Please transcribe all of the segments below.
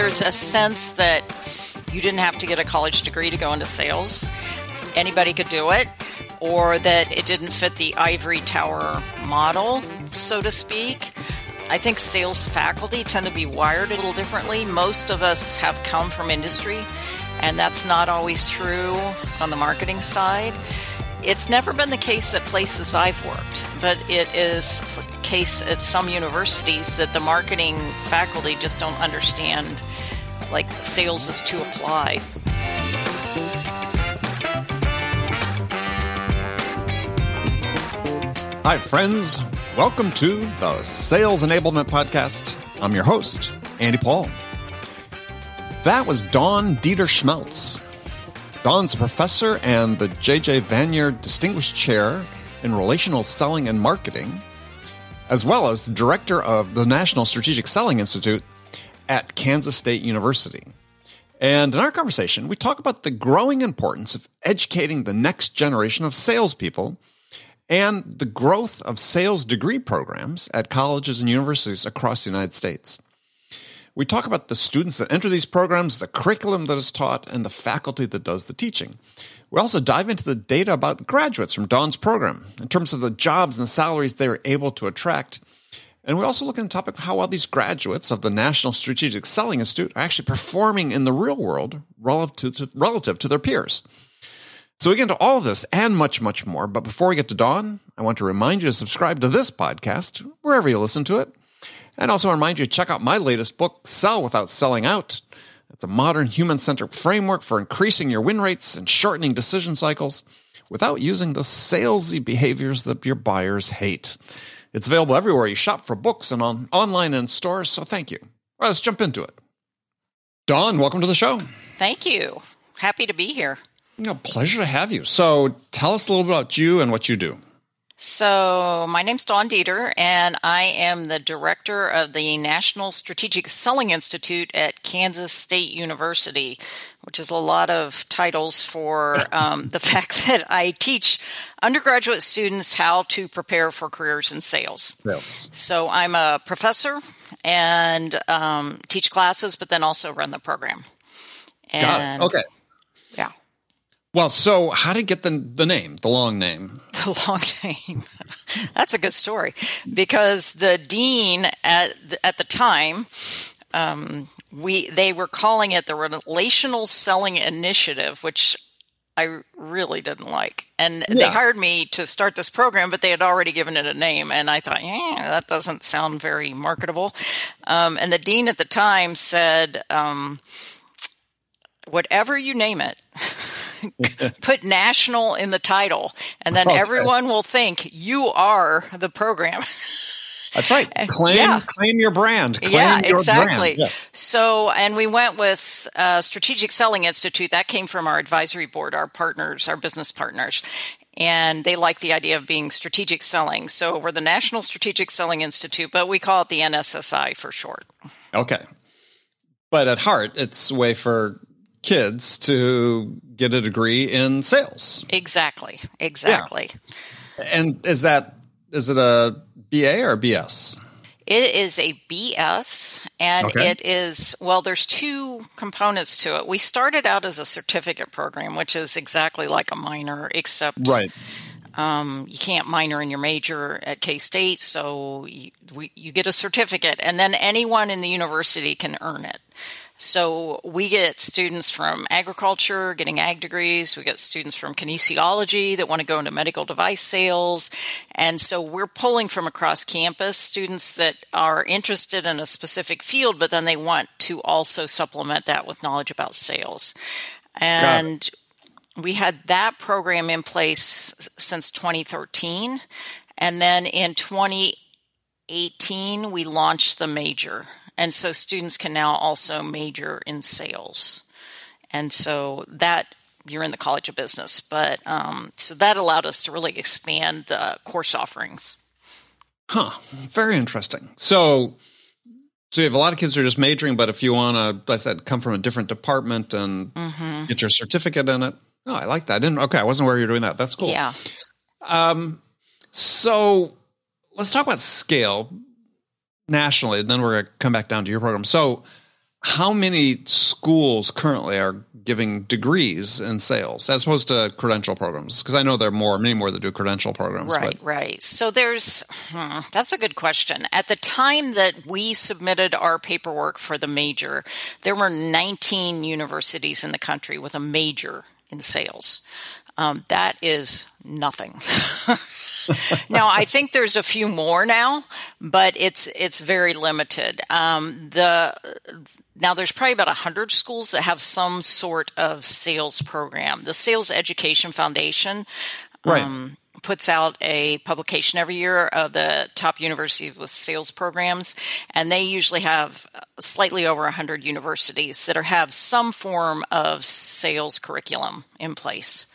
there's a sense that you didn't have to get a college degree to go into sales. Anybody could do it, or that it didn't fit the ivory tower model, so to speak. I think sales faculty tend to be wired a little differently. Most of us have come from industry, and that's not always true on the marketing side. It's never been the case at places I've worked, but it is case at some universities that the marketing faculty just don't understand like sales is to apply. Hi, friends. Welcome to the Sales Enablement Podcast. I'm your host, Andy Paul. That was Dawn Deeter-Schmelz. Dawn's a professor and the J.J. Vanier Distinguished Chair in Relational Selling and Marketing, as well as the director of the National Strategic Selling Institute at Kansas State University. And in our conversation, we talk about the growing importance of educating the next generation of salespeople and the growth of sales degree programs at colleges and universities across the United States. We talk about the students that enter these programs, the curriculum that is taught, and the faculty that does the teaching. We also dive into the data about graduates from Dawn's program in terms of the jobs and salaries they are able to attract. And we also look at the topic of how well these graduates of the National Strategic Selling Institute are actually performing in the real world relative to, relative to their peers. So we get into all of this and much, much more. But before we get to Dawn, I want to remind you to subscribe to this podcast wherever you listen to it. And also remind you to check out my latest book, Sell Without Selling Out. It's a modern human centered framework for increasing your win rates and shortening decision cycles without using the salesy behaviors that your buyers hate. It's available everywhere you shop for books and on online and stores. So thank you. All right, let's jump into it. Dawn, welcome to the show. Thank you. Happy to be here. No, pleasure to have you. So tell us a little bit about you and what you do. So, my name's Dawn Deeter, and I am the director of the National Strategic Selling Institute at Kansas State University, which is a lot of titles for um, the fact that I teach undergraduate students how to prepare for careers in sales. Yes. So, I'm a professor and um, teach classes, but then also run the program. And, Got it. Okay. Well, so how did you get the the name, the long name? The long name. That's a good story because the dean at the, at the time, um, we they were calling it the Relational Selling Initiative, which I really didn't like. And yeah. they hired me to start this program, but they had already given it a name. And I thought, yeah, that doesn't sound very marketable. Um, and the dean at the time said, um, whatever you name it, put national in the title, and then okay. everyone will think you are the program. That's right. Claim yeah. claim your brand. Claim yeah, your exactly. Brand. Yes. So, and we went with uh, Strategic Selling Institute. That came from our advisory board, our partners, our business partners, and they like the idea of being strategic selling. So we're the National Strategic Selling Institute, but we call it the NSSI for short. Okay. But at heart, it's a way for kids to get a degree in sales. Exactly. Exactly. Yeah. And is that is it a BA or a BS? It is a BS, and okay. it is, well, there's two components to it. We started out as a certificate program, which is exactly like a minor, except right. Um, you can't minor in your major at K State, so you, we, you get a certificate, and then anyone in the university can earn it. So we get students from agriculture getting ag degrees. We get students from kinesiology that want to go into medical device sales. And so we're pulling from across campus students that are interested in a specific field, but then they want to also supplement that with knowledge about sales. And we had that program in place since 2013. And then in 2018, we launched the major. And so students can now also major in sales. And so that you're in the College of Business, but um, so that allowed us to really expand the course offerings. Huh. Very interesting. So, so you have a lot of kids who are just majoring, but if you want to, like I said, come from a different department and mm-hmm. get your certificate in it. Oh, I like that. I didn't. Okay, I wasn't aware you were doing that. That's cool. Yeah. Um. So let's talk about scale nationally, and then we're going to come back down to your program. So, how many schools currently are giving degrees in sales as opposed to credential programs? Because I know there are more, many more that do credential programs. Right, but. right. So there's hmm, that's a good question. At the time that we submitted our paperwork for the major, there were 19 universities in the country with a major in sales. Um, that is nothing. now I think there's a few more now, but it's it's very limited. Um, the now there's probably about hundred schools that have some sort of sales program. The Sales Education Foundation. Right. Um, puts out a publication every year of the top universities with sales programs and they usually have slightly over 100 universities that are, have some form of sales curriculum in place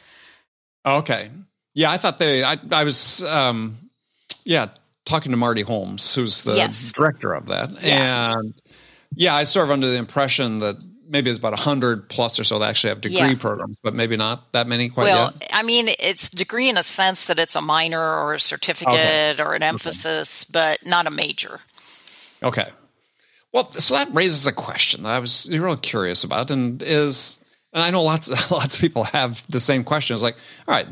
okay yeah, I thought they. I, I was, um, yeah, talking to Marty Holmes, who's the yes. director of that, yeah. and yeah, I sort of under the impression that maybe it's about a hundred plus or so that actually have degree yeah. programs, but maybe not that many quite well, yet. I mean, it's degree in a sense that it's a minor or a certificate okay. or an emphasis, okay. but not a major. Okay. Well, so that raises a question that I was really curious about, and is, and I know lots, lots of people have the same question. It's like, all right,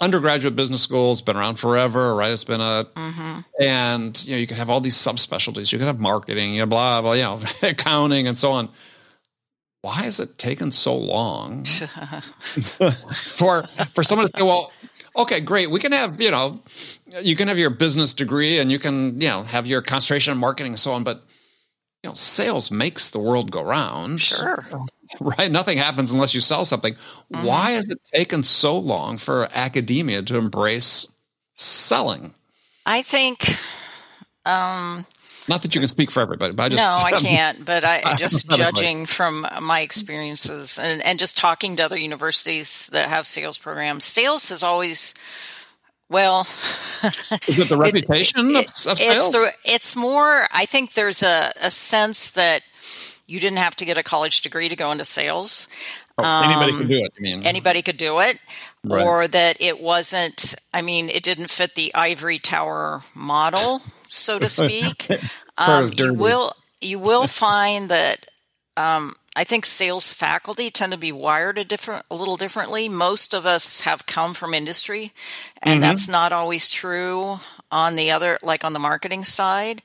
undergraduate business school has been around forever, right? It's been a, mm-hmm. and you know, you can have all these subspecialties. You can have marketing, you know, blah, blah, you know, accounting and so on. Why has it taken so long for for someone to say, well, okay, great, we can have, you know, you can have your business degree and you can, you know, have your concentration in marketing and so on, but you know, sales makes the world go round. Sure. right? Nothing happens unless you sell something. Mm-hmm. Why has it taken so long for academia to embrace selling? I think. Um, not that you can speak for everybody, but I just no, I can't. But I just judging from my experiences and, and just talking to other universities that have sales programs, sales has always well, is it the reputation it, of, of, sales? It's, the, it's more. I think there's a, a sense that you didn't have to get a college degree to go into sales. Oh, anybody um, could do it. I mean, anybody could do it, right. or that it wasn't. I mean, it didn't fit the ivory tower model, so to speak. um, you will you will find that. Um, I think sales faculty tend to be wired a different, a little differently. Most of us have come from industry, and mm-hmm. that's not always true on the other, like on the marketing side.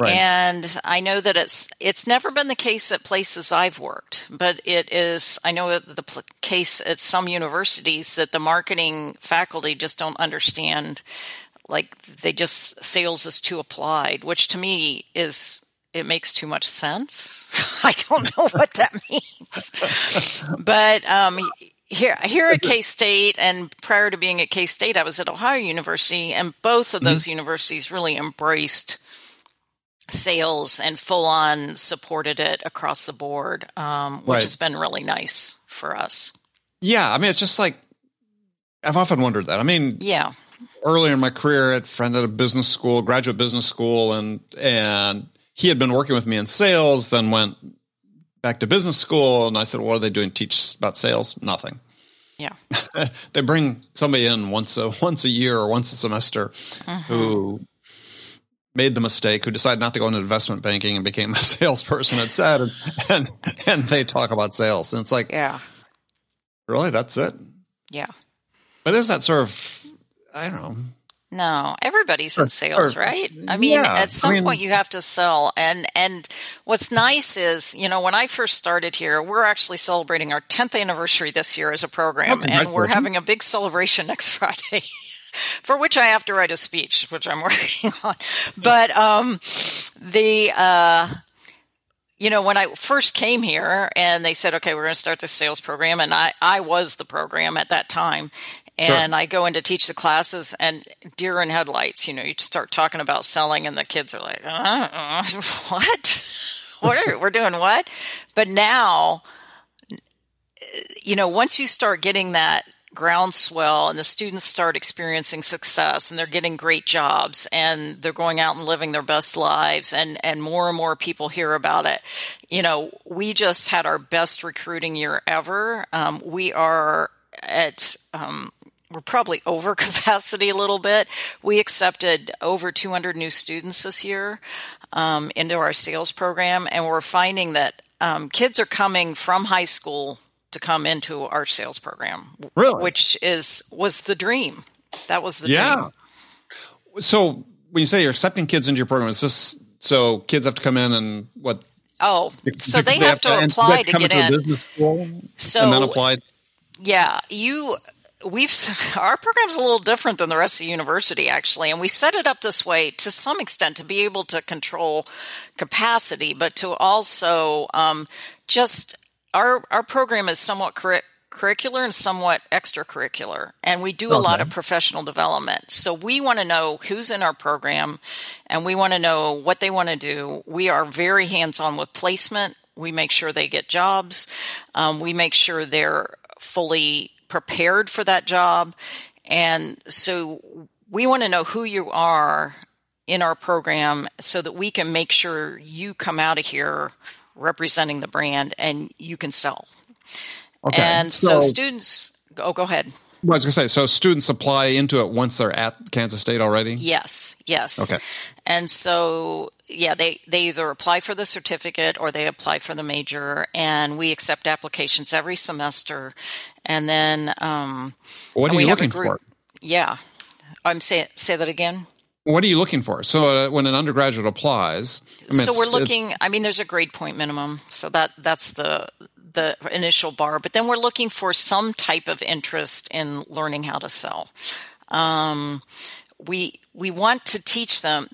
Right. And I know that it's it's never been the case at places I've worked, but it is. I know the pl- case at some universities that the marketing faculty just don't understand. Like they just sales is too applied, which to me is it makes too much sense. I don't know what that means, but um, here here at K State, and prior to being at K State, I was at Ohio University, and both of those mm-hmm. universities really embraced sales and full on supported it across the board, um, which right. has been really nice for us. Yeah, I mean, it's just like I've often wondered that. I mean, yeah, earlier in my career, I had a friend at a business school, graduate business school, and and he had been working with me in sales, then went back to business school, and I said, "What are they doing? Teach about sales? Nothing." Yeah, they bring somebody in once a once a year or once a semester mm-hmm. who made the mistake, who decided not to go into investment banking and became a salesperson at SED, and, and, and they talk about sales, and it's like, yeah, really, that's it. Yeah, but is that sort of, I don't know. No, everybody's in sales, right? I mean, yeah, at some I mean, point you have to sell. And and what's nice is, you know, when I first started here, we're actually celebrating our 10th anniversary this year as a program, and we're having a big celebration next Friday for which I have to write a speech, which I'm working on. But um, the uh, you know when I first came here and they said, okay, we're going to start this sales program, and I I was the program at that time. And sure. I go in to teach the classes, and deer in headlights. You know, you start talking about selling, and the kids are like, uh, "What? what are, we're doing what?" But now, you know, once you start getting that groundswell and the students start experiencing success and they're getting great jobs and they're going out and living their best lives and and more and more people hear about it you know we just had our best recruiting year ever um, we are at um, we're probably over capacity a little bit. We accepted over 200 new students this year um, into our sales program, and we're finding that um, kids are coming from high school to come into our sales program. Really? Which is was the dream. That was the dream. yeah. dream. So when you say you're accepting kids into your program, is this so kids have to come in and what? Oh, so they, have, to apply to come get in. So and then apply. Yeah, you we've our program's a little different than the rest of the university actually, and we set it up this way to some extent to be able to control capacity, but to also um, just our our program is somewhat curri- curricular and somewhat extracurricular, and we do a lot of professional development. So we want to know who's in our program, and we want to know what they want to do. We are very hands on with placement. We make sure they get jobs. Um, we make sure they're fully prepared for that job. And so we want to know who you are in our program so that we can make sure you come out of here representing the brand and you can sell. Okay. And so, students, oh, go ahead. Well, I was going to say, so students apply into it once they're at Kansas State already. Yes, yes. Okay. And so, yeah, they, they either apply for the certificate or they apply for the major, and we accept applications every semester. And then, um, What are we you looking for? yeah, I'm say say that again. What are you looking for? So uh, when an undergraduate applies, I mean, so we're looking. I mean, there's a grade point minimum, so that that's the the initial bar. But then we're looking for some type of interest in learning how to sell. Um, we we want to teach them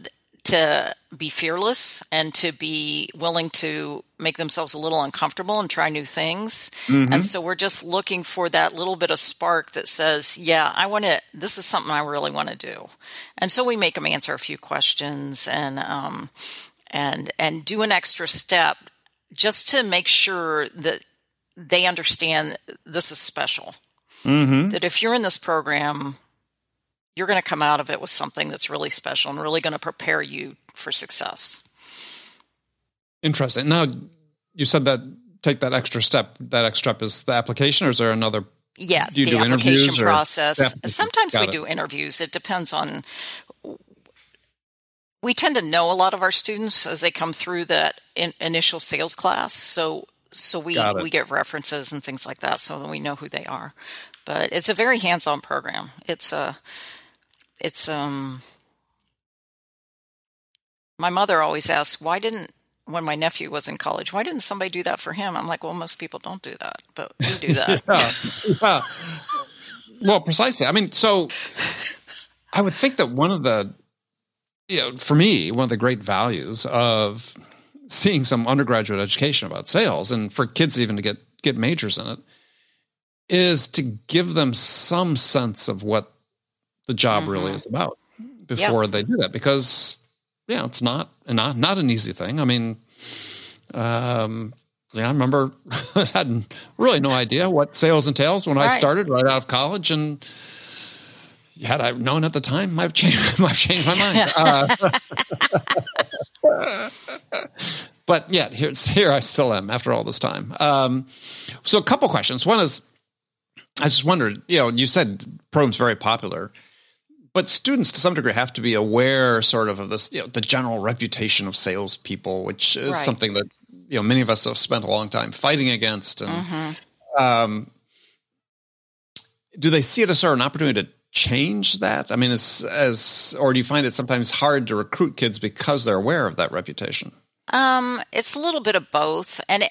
to be fearless and to be willing to make themselves a little uncomfortable and try new things. And so we're just looking for that little bit of spark that says, yeah, I want to, this is something I really want to do. And so we make them answer a few questions and, um, and, and do an extra step just to make sure that they understand this is special. Mhm. That if you're in this program, you're going to come out of it with something that's really special and really going to prepare you for success. Interesting. Now, you said that take that extra step. That extra step is the application, or is there another? Yeah, Do you the do application interviews process. Application. Sometimes Got we it. do interviews. It depends on. We tend to know a lot of our students as they come through that in, initial sales class. So, so we we get references and things like that, so that we know who they are. But it's a very hands-on program. It's a, it's um. My mother always asks, "Why didn't when my nephew was in college, why didn't somebody do that for him?" I'm like, "Well, most people don't do that, but we do that." Yeah. yeah. Well, precisely. I mean, so I would think that one of the, you know, for me, one of the great values of seeing some undergraduate education about sales, and for kids even to get get majors in it, is to give them some sense of what the job really is about before they do that, because yeah, it's not not not an easy thing. I mean, um, yeah, I remember I had really no idea what sales entails when I started right out of college, and had I known at the time, might have changed, might have changed my mind. Uh, but yeah, here, here I still am after all this time. Um, so, a couple questions. One is, I just wondered, you know, you said program's very popular, but students to some degree have to be aware, sort of, of this, you know, the general reputation of salespeople, which is Right. something that you know many of us have spent a long time fighting against. And Mhm. um, do they see it as sort of an opportunity to change that? I mean, as as or do you find it sometimes hard to recruit kids because they're aware of that reputation? Um, it's a little bit of both, and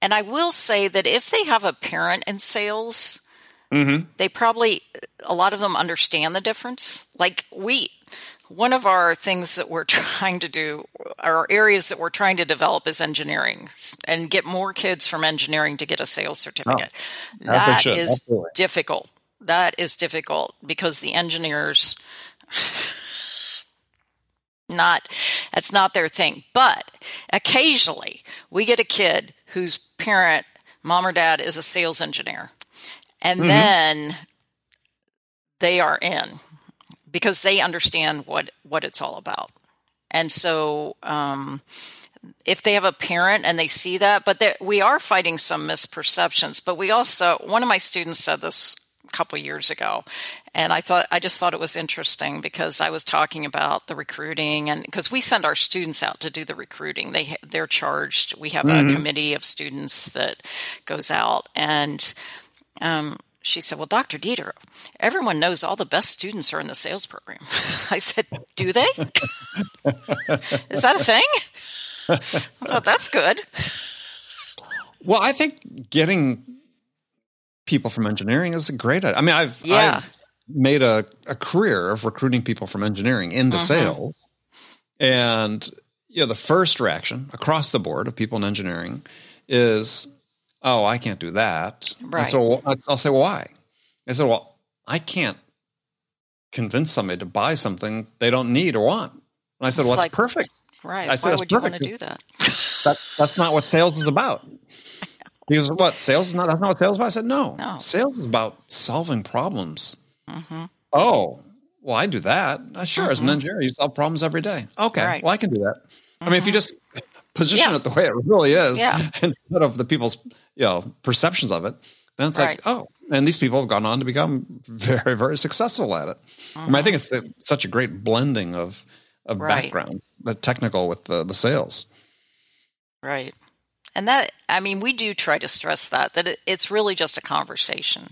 and I will say that if they have a parent in sales, Mm-hmm. they probably a lot of them understand the difference. Like we, one of our things that we're trying to do, our areas that we're trying to develop is engineering and get more kids from engineering to get a sales certificate. they that is absolutely. difficult. That is difficult because the engineers not that's not their thing but occasionally we get a kid whose parent mom or dad is a sales engineer and then they are in because they understand what what it's all about and so um, if they have a parent and they see that but we are fighting some misperceptions but we also one of my students said this a couple years ago, and I thought I just thought it was interesting because I was talking about the recruiting, and because we send our students out to do the recruiting, they they're charged. We have mm-hmm. a committee of students that goes out, and um, she said, Well, Dr. Deeter, everyone knows all the best students are in the sales program. I said, Do they? Is that a thing? I thought that's good. Well, I think getting people from engineering is a great idea. I mean, I've, yeah. I've made a, a career of recruiting people from engineering into mm-hmm. sales. And you know, the first reaction across the board of people in engineering is, oh, I can't do that. Right. So I'll say, why? I said, well, I can't convince somebody to buy something they don't need or want. And I said, it's well, that's like, perfect. Right. I said, why would perfect. you want to do that? that? That's not what sales is about. He goes, what? Sales is not, that's not what sales is about? I said, no. no. Sales is about solving problems. Mm-hmm. Oh, well, I do that. Sure. Mm-hmm. As an mm-hmm. engineer, you solve problems every day. Okay. Right. Well, I can do that. Mm-hmm. I mean, if you mm-hmm. just position yeah. it the way it really is yeah. instead of the people's you know perceptions of it then it's right. like oh and these people have gone on to become very very successful at it uh-huh. I, mean, I think it's the, such a great blending of of right. backgrounds the technical with the the sales right and that i mean we do try to stress that that it, it's really just a conversation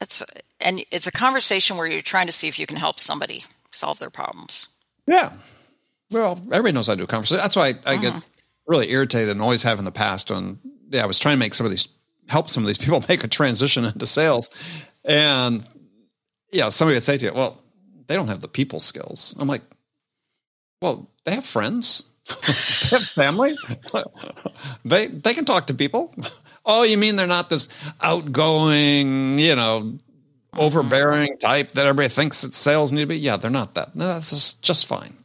it's and it's a conversation where you're trying to see if you can help somebody solve their problems yeah well, everybody knows how to do a conversation. That's why I, I get uh-huh. really irritated and always have in the past when yeah, I was trying to make some of these help some of these people make a transition into sales. And yeah, somebody would say to you, Well, they don't have the people skills. I'm like, Well, they have friends. they have family. they they can talk to people. Oh, you mean they're not this outgoing, you know, overbearing type that everybody thinks that sales need to be? Yeah, they're not that. No, that's just fine.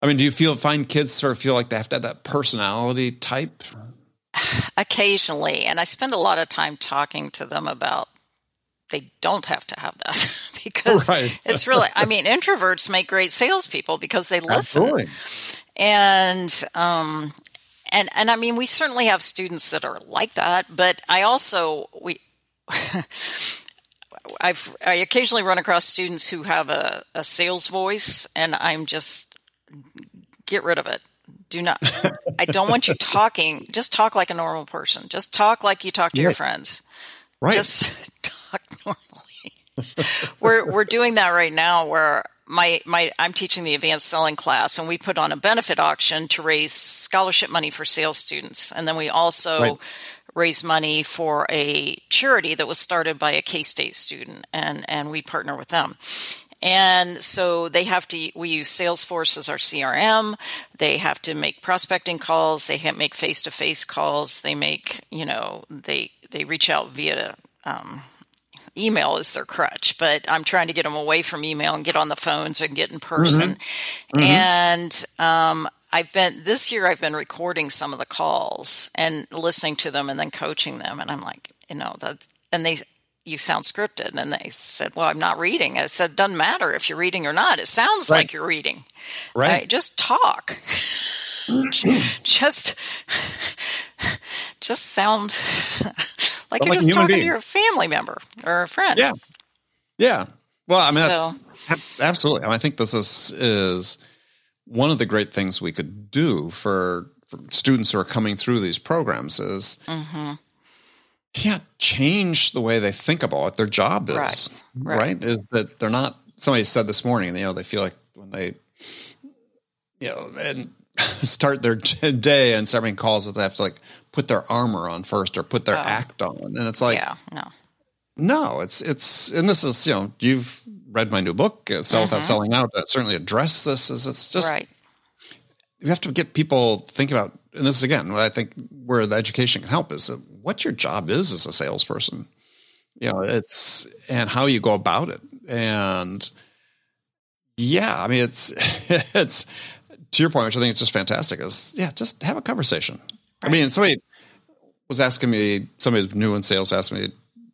I mean, do you feel find kids sort of feel like they have to have that personality type? Occasionally, and I spend a lot of time talking to them about they don't have to have that because right. it's really. I mean, introverts make great salespeople because they listen, Absolutely. and um, and and I mean, we certainly have students that are like that, but I also we. I've I occasionally run across students who have a, a sales voice, and I'm just get rid of it. Do not. I don't want you talking. Just talk like a normal person. Just talk like you talk to your friends. Right. Just talk normally. we're we're doing that right now. Where my my I'm teaching the advanced selling class, and we put on a benefit auction to raise scholarship money for sales students, and then we also. Right. Raise money for a charity that was started by a K State student, and, and we partner with them. And so they have to, we use Salesforce as our CRM. They have to make prospecting calls. They have make face to face calls. They make, you know, they, they reach out via, um, email is their crutch, but I'm trying to get them away from email and get on the phones and get in person. Mm-hmm. Mm-hmm. And, um, I've been this year. I've been recording some of the calls and listening to them, and then coaching them. And I'm like, you know, that. And they you sound scripted. And they said, well, I'm not reading. I said, doesn't matter if you're reading or not. It sounds right. like you're reading. Right. right? Just talk. just, just sound like you're like just talking being. to your family member or a friend. Yeah. Yeah. Well, I mean, so, that's, absolutely. I, mean, I think this is, is one of the great things we could do for, for students who are coming through these programs is mm-hmm can't change the way they think about what their job is. Right. right. right. Is that they're not somebody said this morning, you know, they feel like when they you know, and start their day and start making calls that they have to like put their armor on first or put their oh. act on. And it's like Yeah, no. No, it's it's and this is, you know, you've read my new book, uh, Sell mm-hmm. Without Selling Out, that certainly address this is it's just right. you have to get people thinking about and this is again what I think where the education can help is what your job is as a salesperson. You know, it's and how you go about it. And yeah, I mean it's it's to your point, which I think is just fantastic, is yeah, just have a conversation. Right. I mean, somebody was asking me, somebody new in sales asked me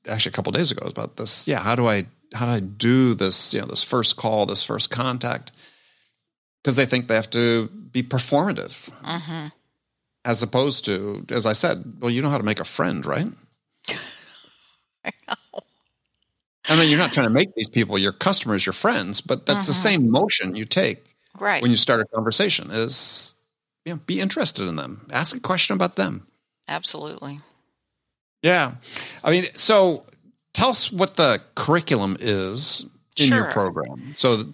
actually a couple days ago about this. Yeah, how do I how do I do this, you know, this first call, this first contact? Because they think they have to be performative. Mm-hmm as opposed to, as I said, well, you know how to make a friend, right? I know. I mean, you're not trying to make these people your customers, your friends, but that's the mm-hmm. same motion you take Right. when you start a conversation is you know, be interested in them. Ask a question about them. Absolutely. Yeah. I mean, so tell us what the curriculum is in your program. So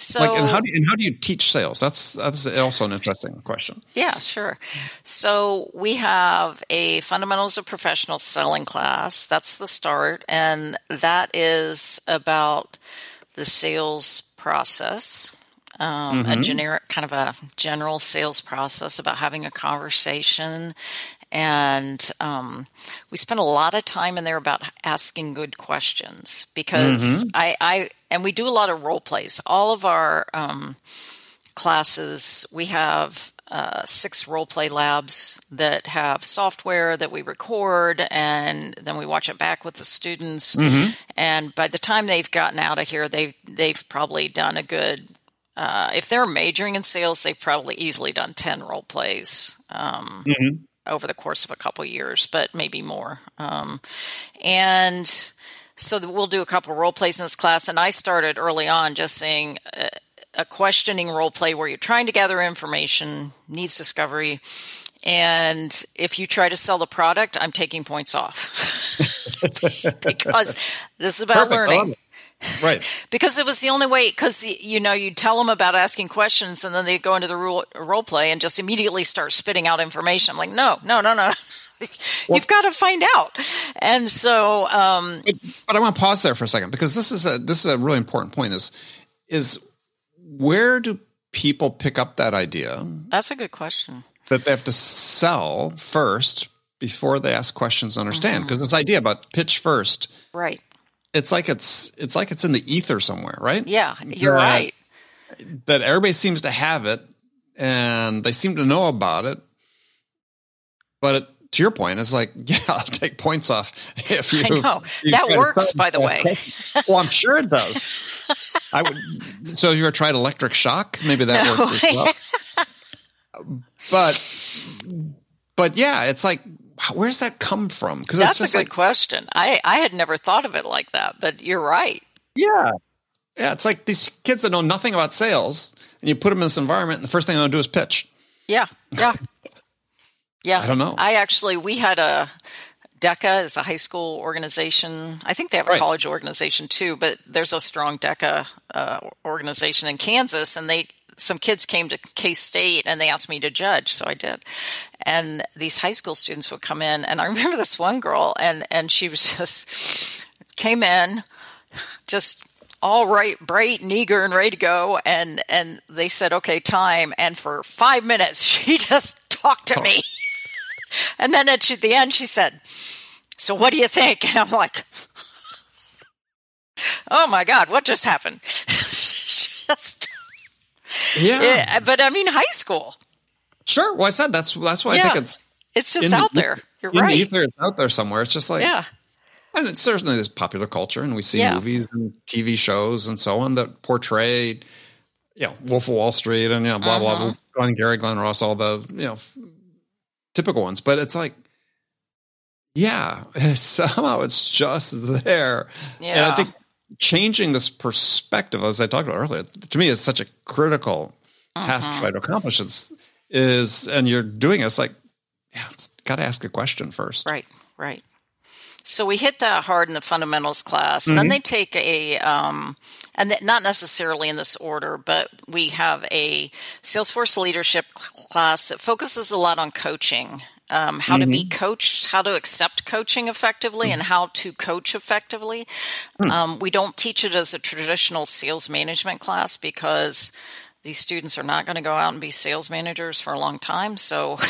So, like and how do you, and how do you teach sales? That's that's also an interesting question. yeah, sure. So we have a fundamentals of professional selling class. That's the start, and that is about the sales process. Um, A generic kind of a general sales process about having a conversation, and um, we spend a lot of time in there about asking good questions because I, I and we do a lot of role plays. All of our um, classes, we have uh, six role play labs that have software that we record and then we watch it back with the students. And by the time they've gotten out of here, they they've probably done a good. Uh, if they're majoring in sales, they've probably easily done ten role plays um, over the course of a couple years, but maybe more. Um, and so we'll do a couple role plays in this class. And I started early on just saying uh, a questioning role play where you're trying to gather information, needs discovery. And if you try to sell the product, I'm taking points off because this is about Perfect. Learning. Right. Because it was the only way. Because you know, you tell them about asking questions, and then they go into the role, role play and just immediately start spitting out information. I'm like, no, no, no, no. You've got to find out. And so, um, But, but I want to pause there for a second because this is a this is a really important point is is where do people pick up that idea that's a good question. that they have to sell first before they ask questions and understand because this idea about pitch first Right. It's like it's it's like it's in the ether somewhere right Yeah, you're Yeah. right. that everybody seems to have it and they seem to know about it but it, to your point it's like yeah i'll take points off if you I know. you That works, by the way. well i'm sure it does i would so have you ever tried electric shock maybe that No. worked as well. but but yeah it's like where's that come from because That's a good like question. I, I had never thought of it like that, but you're right. Yeah. Yeah. It's like these kids that know nothing about sales and you put them in this environment and the first thing they want to do is pitch. Yeah, yeah, yeah. I don't know. I actually we had a DECA is a high school organization. I think they have a Right. college organization too, but there's a strong DECA uh, organization in Kansas, and they some kids came to K State and they asked me to judge, so I did. And these high school students would come in, and I remember this one girl, and and she was just came in, just all right, bright and eager and ready to go, and and they said, okay, time, and for five minutes she just talked to me. Oh. And then at the end, she said, So what do you think? And I'm like, Oh my God, what just happened? just, Yeah. yeah, but I mean, high school. Sure. Well, I said that's that's why I think it's It's just in the- out there. You're in right. the ether. It's out there somewhere. It's just like yeah. and it's certainly this popular culture, and we see Yeah. movies and TV shows and so on that portray, you know, Wolf of Wall Street and you know, blah blah Uh-huh. blah, Glengarry Glen Ross, all the you know, f- typical ones. But it's like, yeah, somehow it's just there, and Yeah. I think changing this perspective, as I talked about earlier, to me is such a critical task to try to accomplish. Is is and you're doing it, it's like, yeah, got to ask a question first. Right, right. So we hit that hard in the fundamentals class. Mm-hmm. Then they take a, um, and th- not necessarily in this order, but we have a Salesforce leadership class that focuses a lot on coaching. Um, how to be Mm-hmm. coached, how to accept coaching effectively, and how to coach effectively. Hmm. Um, we don't teach it as a traditional sales management class because these students are not going to go out and be sales managers for a long time. So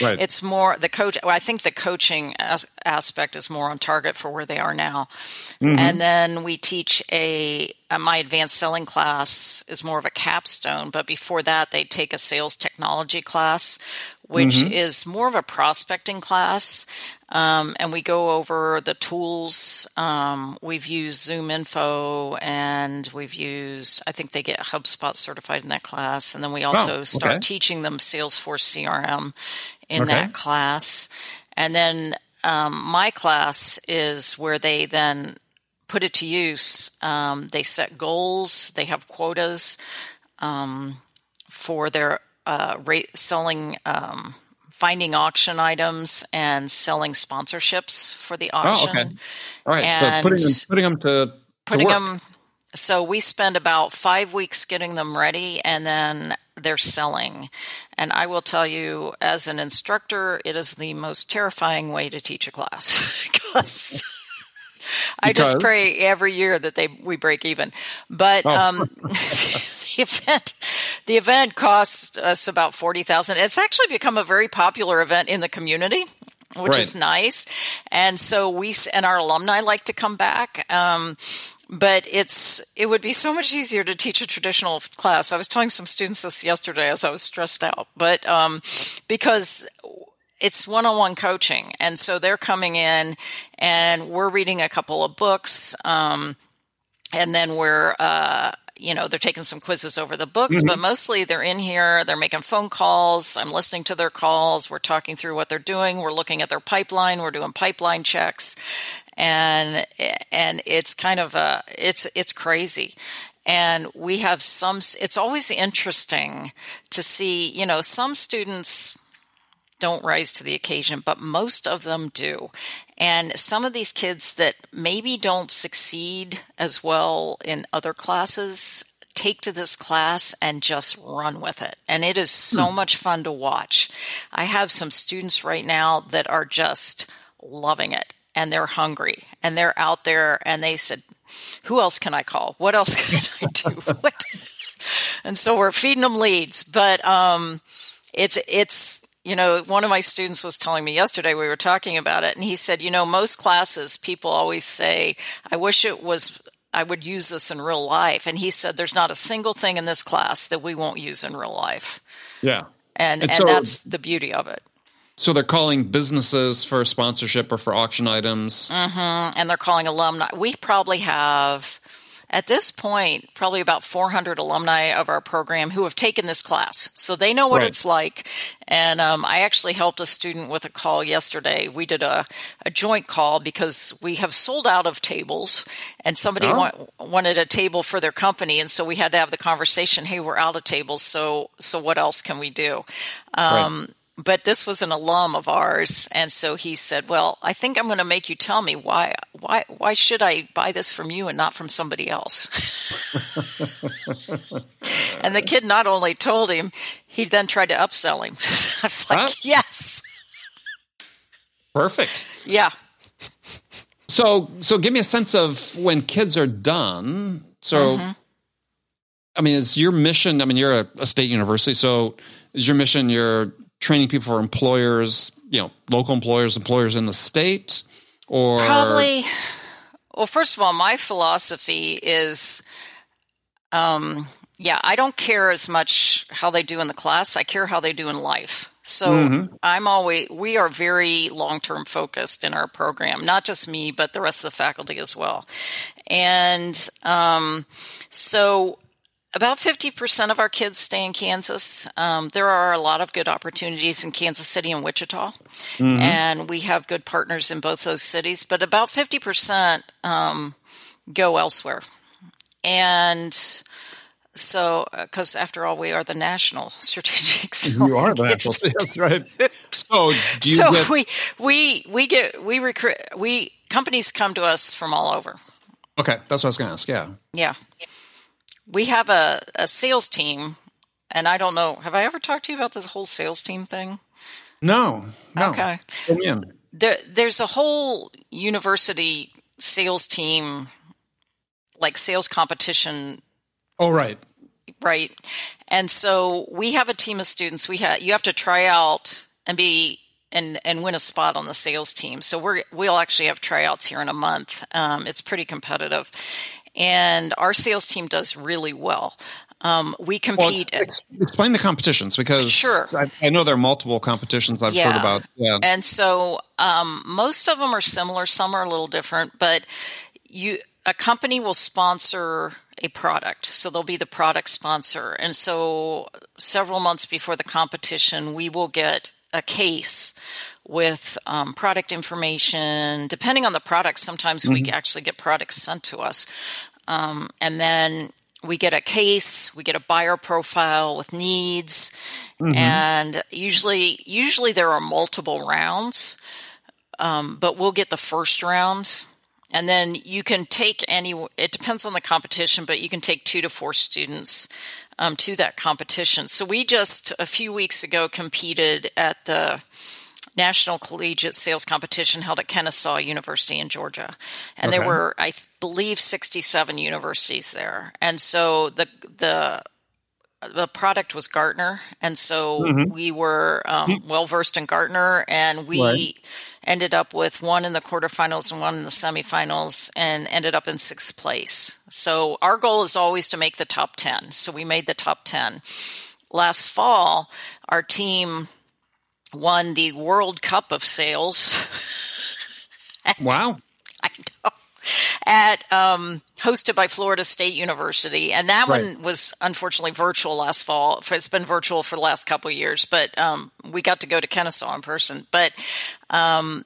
Right. it's more the coach. Well, I think the coaching as, aspect is more on target for where they are now. Mm-hmm. And then we teach a, a my advanced selling class is more of a capstone. But before that, they take a sales technology class, which mm-hmm. is more of a prospecting class. Um, and we go over the tools. Um, we've used ZoomInfo and we've used, I think they get HubSpot certified in that class. And then we also start okay. teaching them Salesforce CRM in Okay. that class. And then um, my class is where they then put it to use. Um, they set goals, they have quotas um, for their uh, rate selling. Finding auction items and selling sponsorships for the auction. Oh, okay. All right. And so putting them, putting them to putting to them. So we spend about five weeks getting them ready, and then they're selling. And I will tell you, as an instructor, it is the most terrifying way to teach a class because. I just pray every year that they we break even. But oh. um, the event the event costs us about forty thousand. It's actually become a very popular event in the community which right. is nice. And so we and our alumni like to come back. Um, but it's it would be so much easier to teach a traditional class. I was telling some students this yesterday as I was stressed out, but um, because it's one-on-one coaching, and so they're coming in, and we're reading a couple of books. Um, and then we're uh, you know they're taking some quizzes over the books mm-hmm. but mostly they're in here they're making phone calls i'm listening to their calls we're talking through what they're doing we're looking at their pipeline we're doing pipeline checks and and it's kind of a it's it's crazy and we have some it's always interesting to see you know some students don't rise to the occasion, but most of them do. And some of these kids that maybe don't succeed as well in other classes take to this class and just run with it. And it is so hmm. much fun to watch. I have some students right now that are just loving it and they're hungry and they're out there and they said, who else can I call? What else can I do? and so we're feeding them leads, but, um, it's, it's, you know, one of my students was telling me yesterday, we were talking about it, and he said, you know, most classes, people always say, I wish it was, I would use this in real life. And he said, there's not a single thing in this class that we won't use in real life. Yeah. And, and, and so, that's the beauty of it. So they're calling businesses for sponsorship or for auction items. Mm-hmm. And they're calling alumni. We probably have at this point, probably about 400 alumni of our program who have taken this class. So they know what right. it's like. And um, I actually helped a student with a call yesterday. We did a, a joint call because we have sold out of tables and somebody oh. want, wanted a table for their company. And so we had to have the conversation, hey, we're out of tables. So, so what else can we do? Um, right but this was an alum of ours and so he said well i think i'm going to make you tell me why why why should i buy this from you and not from somebody else? And the kid not only told him he then tried to upsell him. I was like huh? yes. Perfect. Yeah. So so give me a sense of when kids are done. So mm-hmm. i mean is your mission i mean you're a, a state university so is your mission your training people for employers, you know, local employers, employers in the state, or probably. Well, first of all, my philosophy is, um, yeah, I don't care as much how they do in the class. I care how they do in life. So mm-hmm. I'm always, we are very long term focused in our program, not just me, but the rest of the faculty as well. And um, so about 50% of our kids stay in Kansas. Um, there are a lot of good opportunities in Kansas City and Wichita, mm-hmm. and we have good partners in both those cities, but about 50% um, go elsewhere. And so, because uh, after all, we are the national strategic. You are the national. That's right. So, so get- we we we get we recruit we companies come to us from all over. Okay, that's what I was going to ask. Yeah. Yeah we have a, a sales team, and I don't know. Have I ever talked to you about this whole sales team thing? No. no. Okay. There, there's a whole university sales team, like sales competition. Oh, right. Right. And so we have a team of students. We have you have to try out and be and and win a spot on the sales team. So we're we'll actually have tryouts here in a month. Um, it's pretty competitive, and our sales team does really well. Um, we compete. Well, explain the competitions because sure. I, I, know there are multiple competitions I've yeah. heard about. Yeah. And so um, most of them are similar. Some are a little different, but you a company will sponsor a product. So they'll be the product sponsor. And so several months before the competition, we will get a case with um, product information. Depending on the product, sometimes mm-hmm. we actually get products sent to us. Um, and then we get a case, we get a buyer profile with needs, mm-hmm. and usually, usually there are multiple rounds, um, but we'll get the first round, and then you can take any. It depends on the competition, but you can take two to four students um, to that competition. So we just a few weeks ago competed at the National Collegiate Sales Competition held at Kennesaw University in Georgia. And okay. there were, I believe, 67 universities there. And so the, the, the product was Gartner, and so mm-hmm. we were um, well versed in Gartner, and we right. ended up with one in the quarterfinals and one in the semifinals, and ended up in sixth place. So our goal is always to make the top ten. So we made the top ten. Last fall, our team won the World Cup of Sales. at, wow. I know. At um, hosted by Florida State University, and that right. one was unfortunately virtual last fall. It's been virtual for the last couple years, but um, we got to go to Kennesaw in person. But um,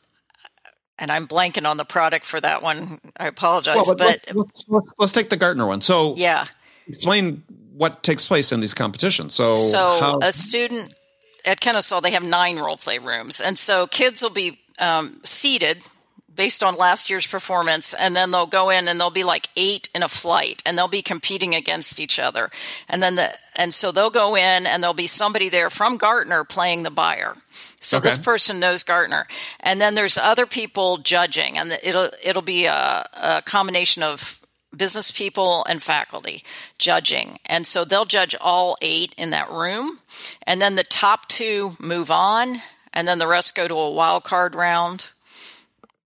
and I'm blanking on the product for that one. I apologize, well, but, but let's, let's, let's, take the Gartner one. So yeah, explain what takes place in these competitions. So so how- a student at Kennesaw, they have nine role play rooms. And so kids will be um, seated based on last year's performance and then they'll go in and they'll be like eight in a flight and they'll be competing against each other and then the and so they'll go in and there'll be somebody there from gartner playing the buyer so okay. this person knows gartner and then there's other people judging and it'll it'll be a, a combination of business people and faculty judging. And so they'll judge all eight in that room. And then the top two move on, and then the rest go to a wild card round.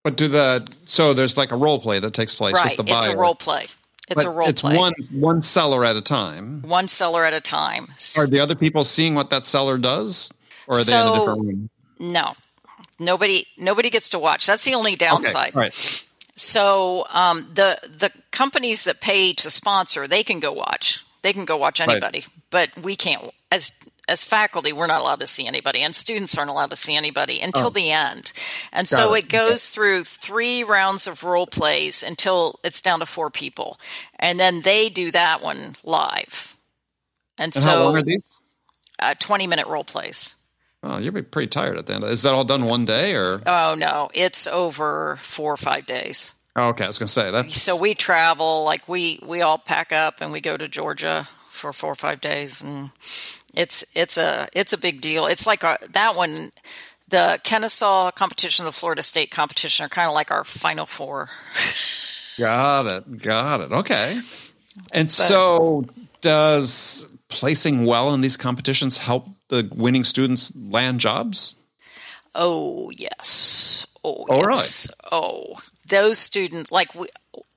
But do the so there's like a role play that takes place right, with the buyer. It's a role play. It's but a role it's play. one one seller at a time. One seller at a time. Are the other people seeing what that seller does, or are so, they in a different room? No, nobody nobody gets to watch. That's the only downside. Okay, right. So um, the the companies that pay to sponsor, they can go watch. They can go watch anybody, right. but we can't. As as faculty, we're not allowed to see anybody, and students aren't allowed to see anybody until oh. the end. And Got so it, it goes okay. through three rounds of role plays until it's down to four people, and then they do that one live. And, and so, how long are these? Uh, Twenty minute role plays. Oh, you'll be pretty tired at the end. Is that all done one day or? Oh no, it's over four or five days. Oh, okay, I was gonna say that. So we travel, like we we all pack up and we go to Georgia for four or five days, and it's it's a it's a big deal. It's like our, that one. The Kennesaw competition, the Florida State competition are kind of like our Final Four. got it. Got it. Okay. And but, so, does placing well in these competitions help the winning students land jobs? Oh yes. Oh, oh yes. Really? Oh, those students like we,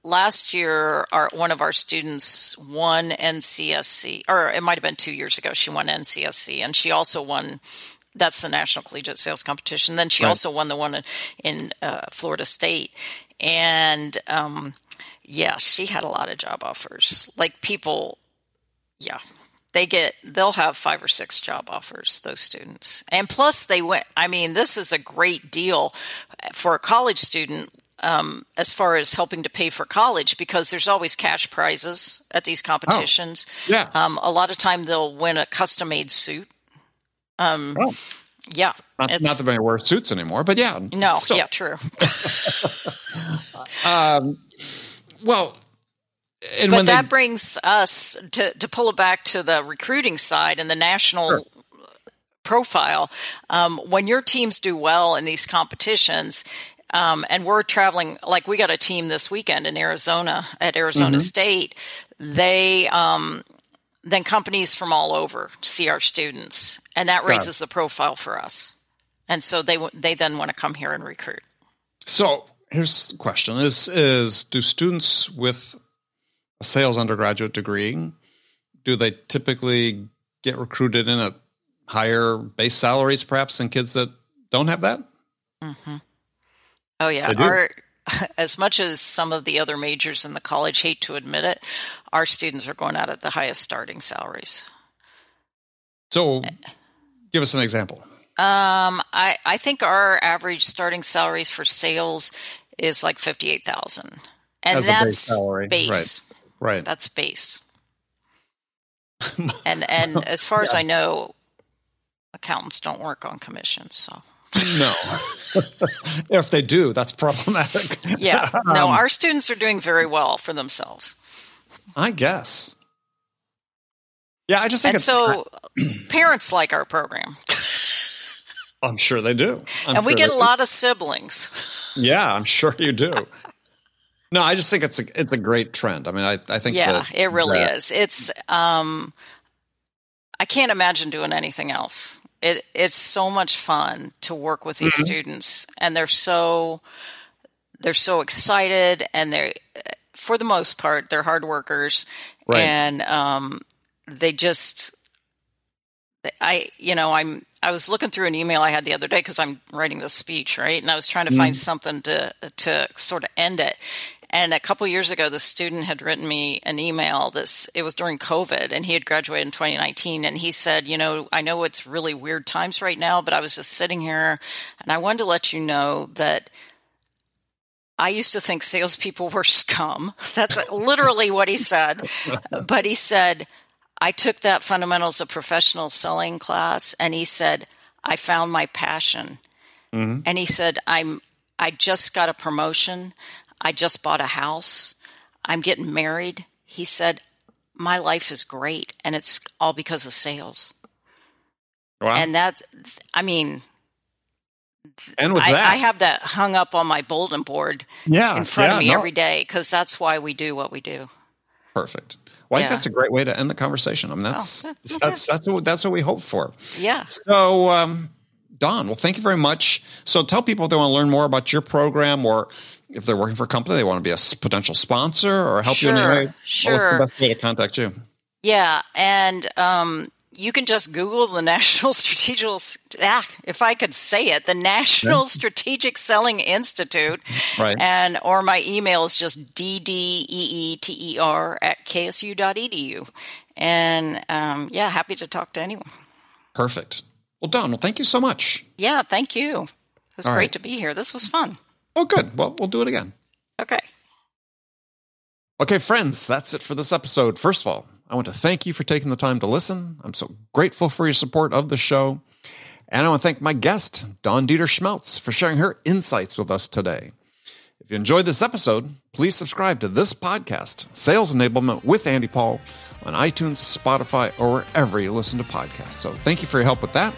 last year our one of our students won NCSC or it might have been 2 years ago she won NCSC and she also won that's the National Collegiate Sales Competition. Then she right. also won the one in, in uh, Florida State. And um, yeah, she had a lot of job offers. Like people, yeah, they get they'll have five or six job offers those students. And plus they went i mean this is a great deal for a college student um, as far as helping to pay for college because there's always cash prizes at these competitions. Oh, yeah. Um, a lot of time they'll win a custom made suit. Um, oh. yeah not, not that many wear suits anymore but yeah no still. yeah true. Um, well and but that they, brings us to, to pull it back to the recruiting side and the national sure. profile. Um, when your teams do well in these competitions, um, and we're traveling, like we got a team this weekend in Arizona at Arizona mm-hmm. State. They, um, then companies from all over see our students, and that raises the profile for us. And so they they then want to come here and recruit. So here's the question: Is is do students with a sales undergraduate degree, do they typically get recruited in at higher base salaries, perhaps, than kids that don't have that? Mm-hmm. Oh yeah, our as much as some of the other majors in the college hate to admit it, our students are going out at the highest starting salaries. So, give us an example. Um, I I think our average starting salaries for sales is like fifty eight thousand, and As a base that's salary. base. Right. That's base. and and as far as I know, accountants don't work on commissions. So No. if they do, that's problematic. yeah, no, Um, our students are doing very well for themselves, I guess. Yeah, I just think and so parents like our program, I'm sure they do. I'm and we sure get a do. lot of siblings. Yeah, I'm sure you do. No, I just think it's a it's a great trend. I mean, I I think Yeah, that- it really that- is. It's um I can't imagine doing anything else. It it's so much fun to work with Mm-hmm. these students and they're so they're so excited and they're for the most part they're hard workers Right. and um they just I you know I'm I was looking through an email I had the other day because I'm writing this speech right and I was trying to find something to to sort of end it and a couple years ago the student had written me an email this it was during COVID and he had graduated in 2019 and he said you know I know it's really weird times right now but I was just sitting here and I wanted to let you know that I used to think salespeople were scum. That's literally what he said. But he said, I took that fundamentals of professional selling class and he said, I found my passion. Mm-hmm. And he said, I'm, I just got a promotion. I just bought a house. I'm getting married. He said, my life is great and it's all because of sales. Wow. And that's, I mean, And with I, that, I have that hung up on my bulletin board yeah, in front yeah, of me no, every day because that's why we do what we do. perfect. Well, I think that's a great way to end the conversation. I mean, that's Oh, okay. that's that's what that's what we hope for. Yeah. So, um, Dawn, well, thank you very much. So, tell people if they want to learn more about your program, or if they're working for a company, they want to be a potential sponsor or help you in any Sure, way. What's sure. the best way to contact you? Yeah. And um, you can just Google the National Strategic, ah, if I could say it, the National Strategic Selling Institute. Right. And, or my email is just ddeeter at ksu.edu. And um, yeah, happy to talk to anyone. Perfect. Well, Dawn, well, thank you so much. Yeah. Thank you. It was All great right. to be here. This was fun. Oh, good. Well, we'll do it again. Okay. Okay, friends, that's it for this episode. First of all, I want to thank you for taking the time to listen. I'm so grateful for your support of the show. And I want to thank my guest, Dawn Deeter-Schmelz, for sharing her insights with us today. If you enjoyed this episode, please subscribe to this podcast, Sales Enablement with Andy Paul, on iTunes, Spotify, or wherever you listen to podcasts. So thank you for your help with that.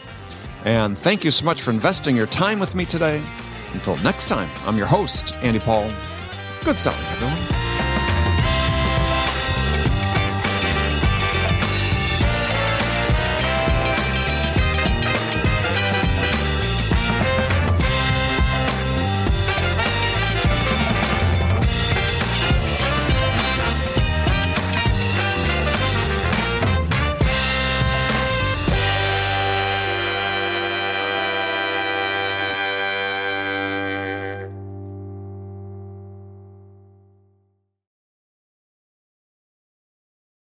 And thank you so much for investing your time with me today. Until next time, I'm your host, Andy Paul. Good selling, everyone.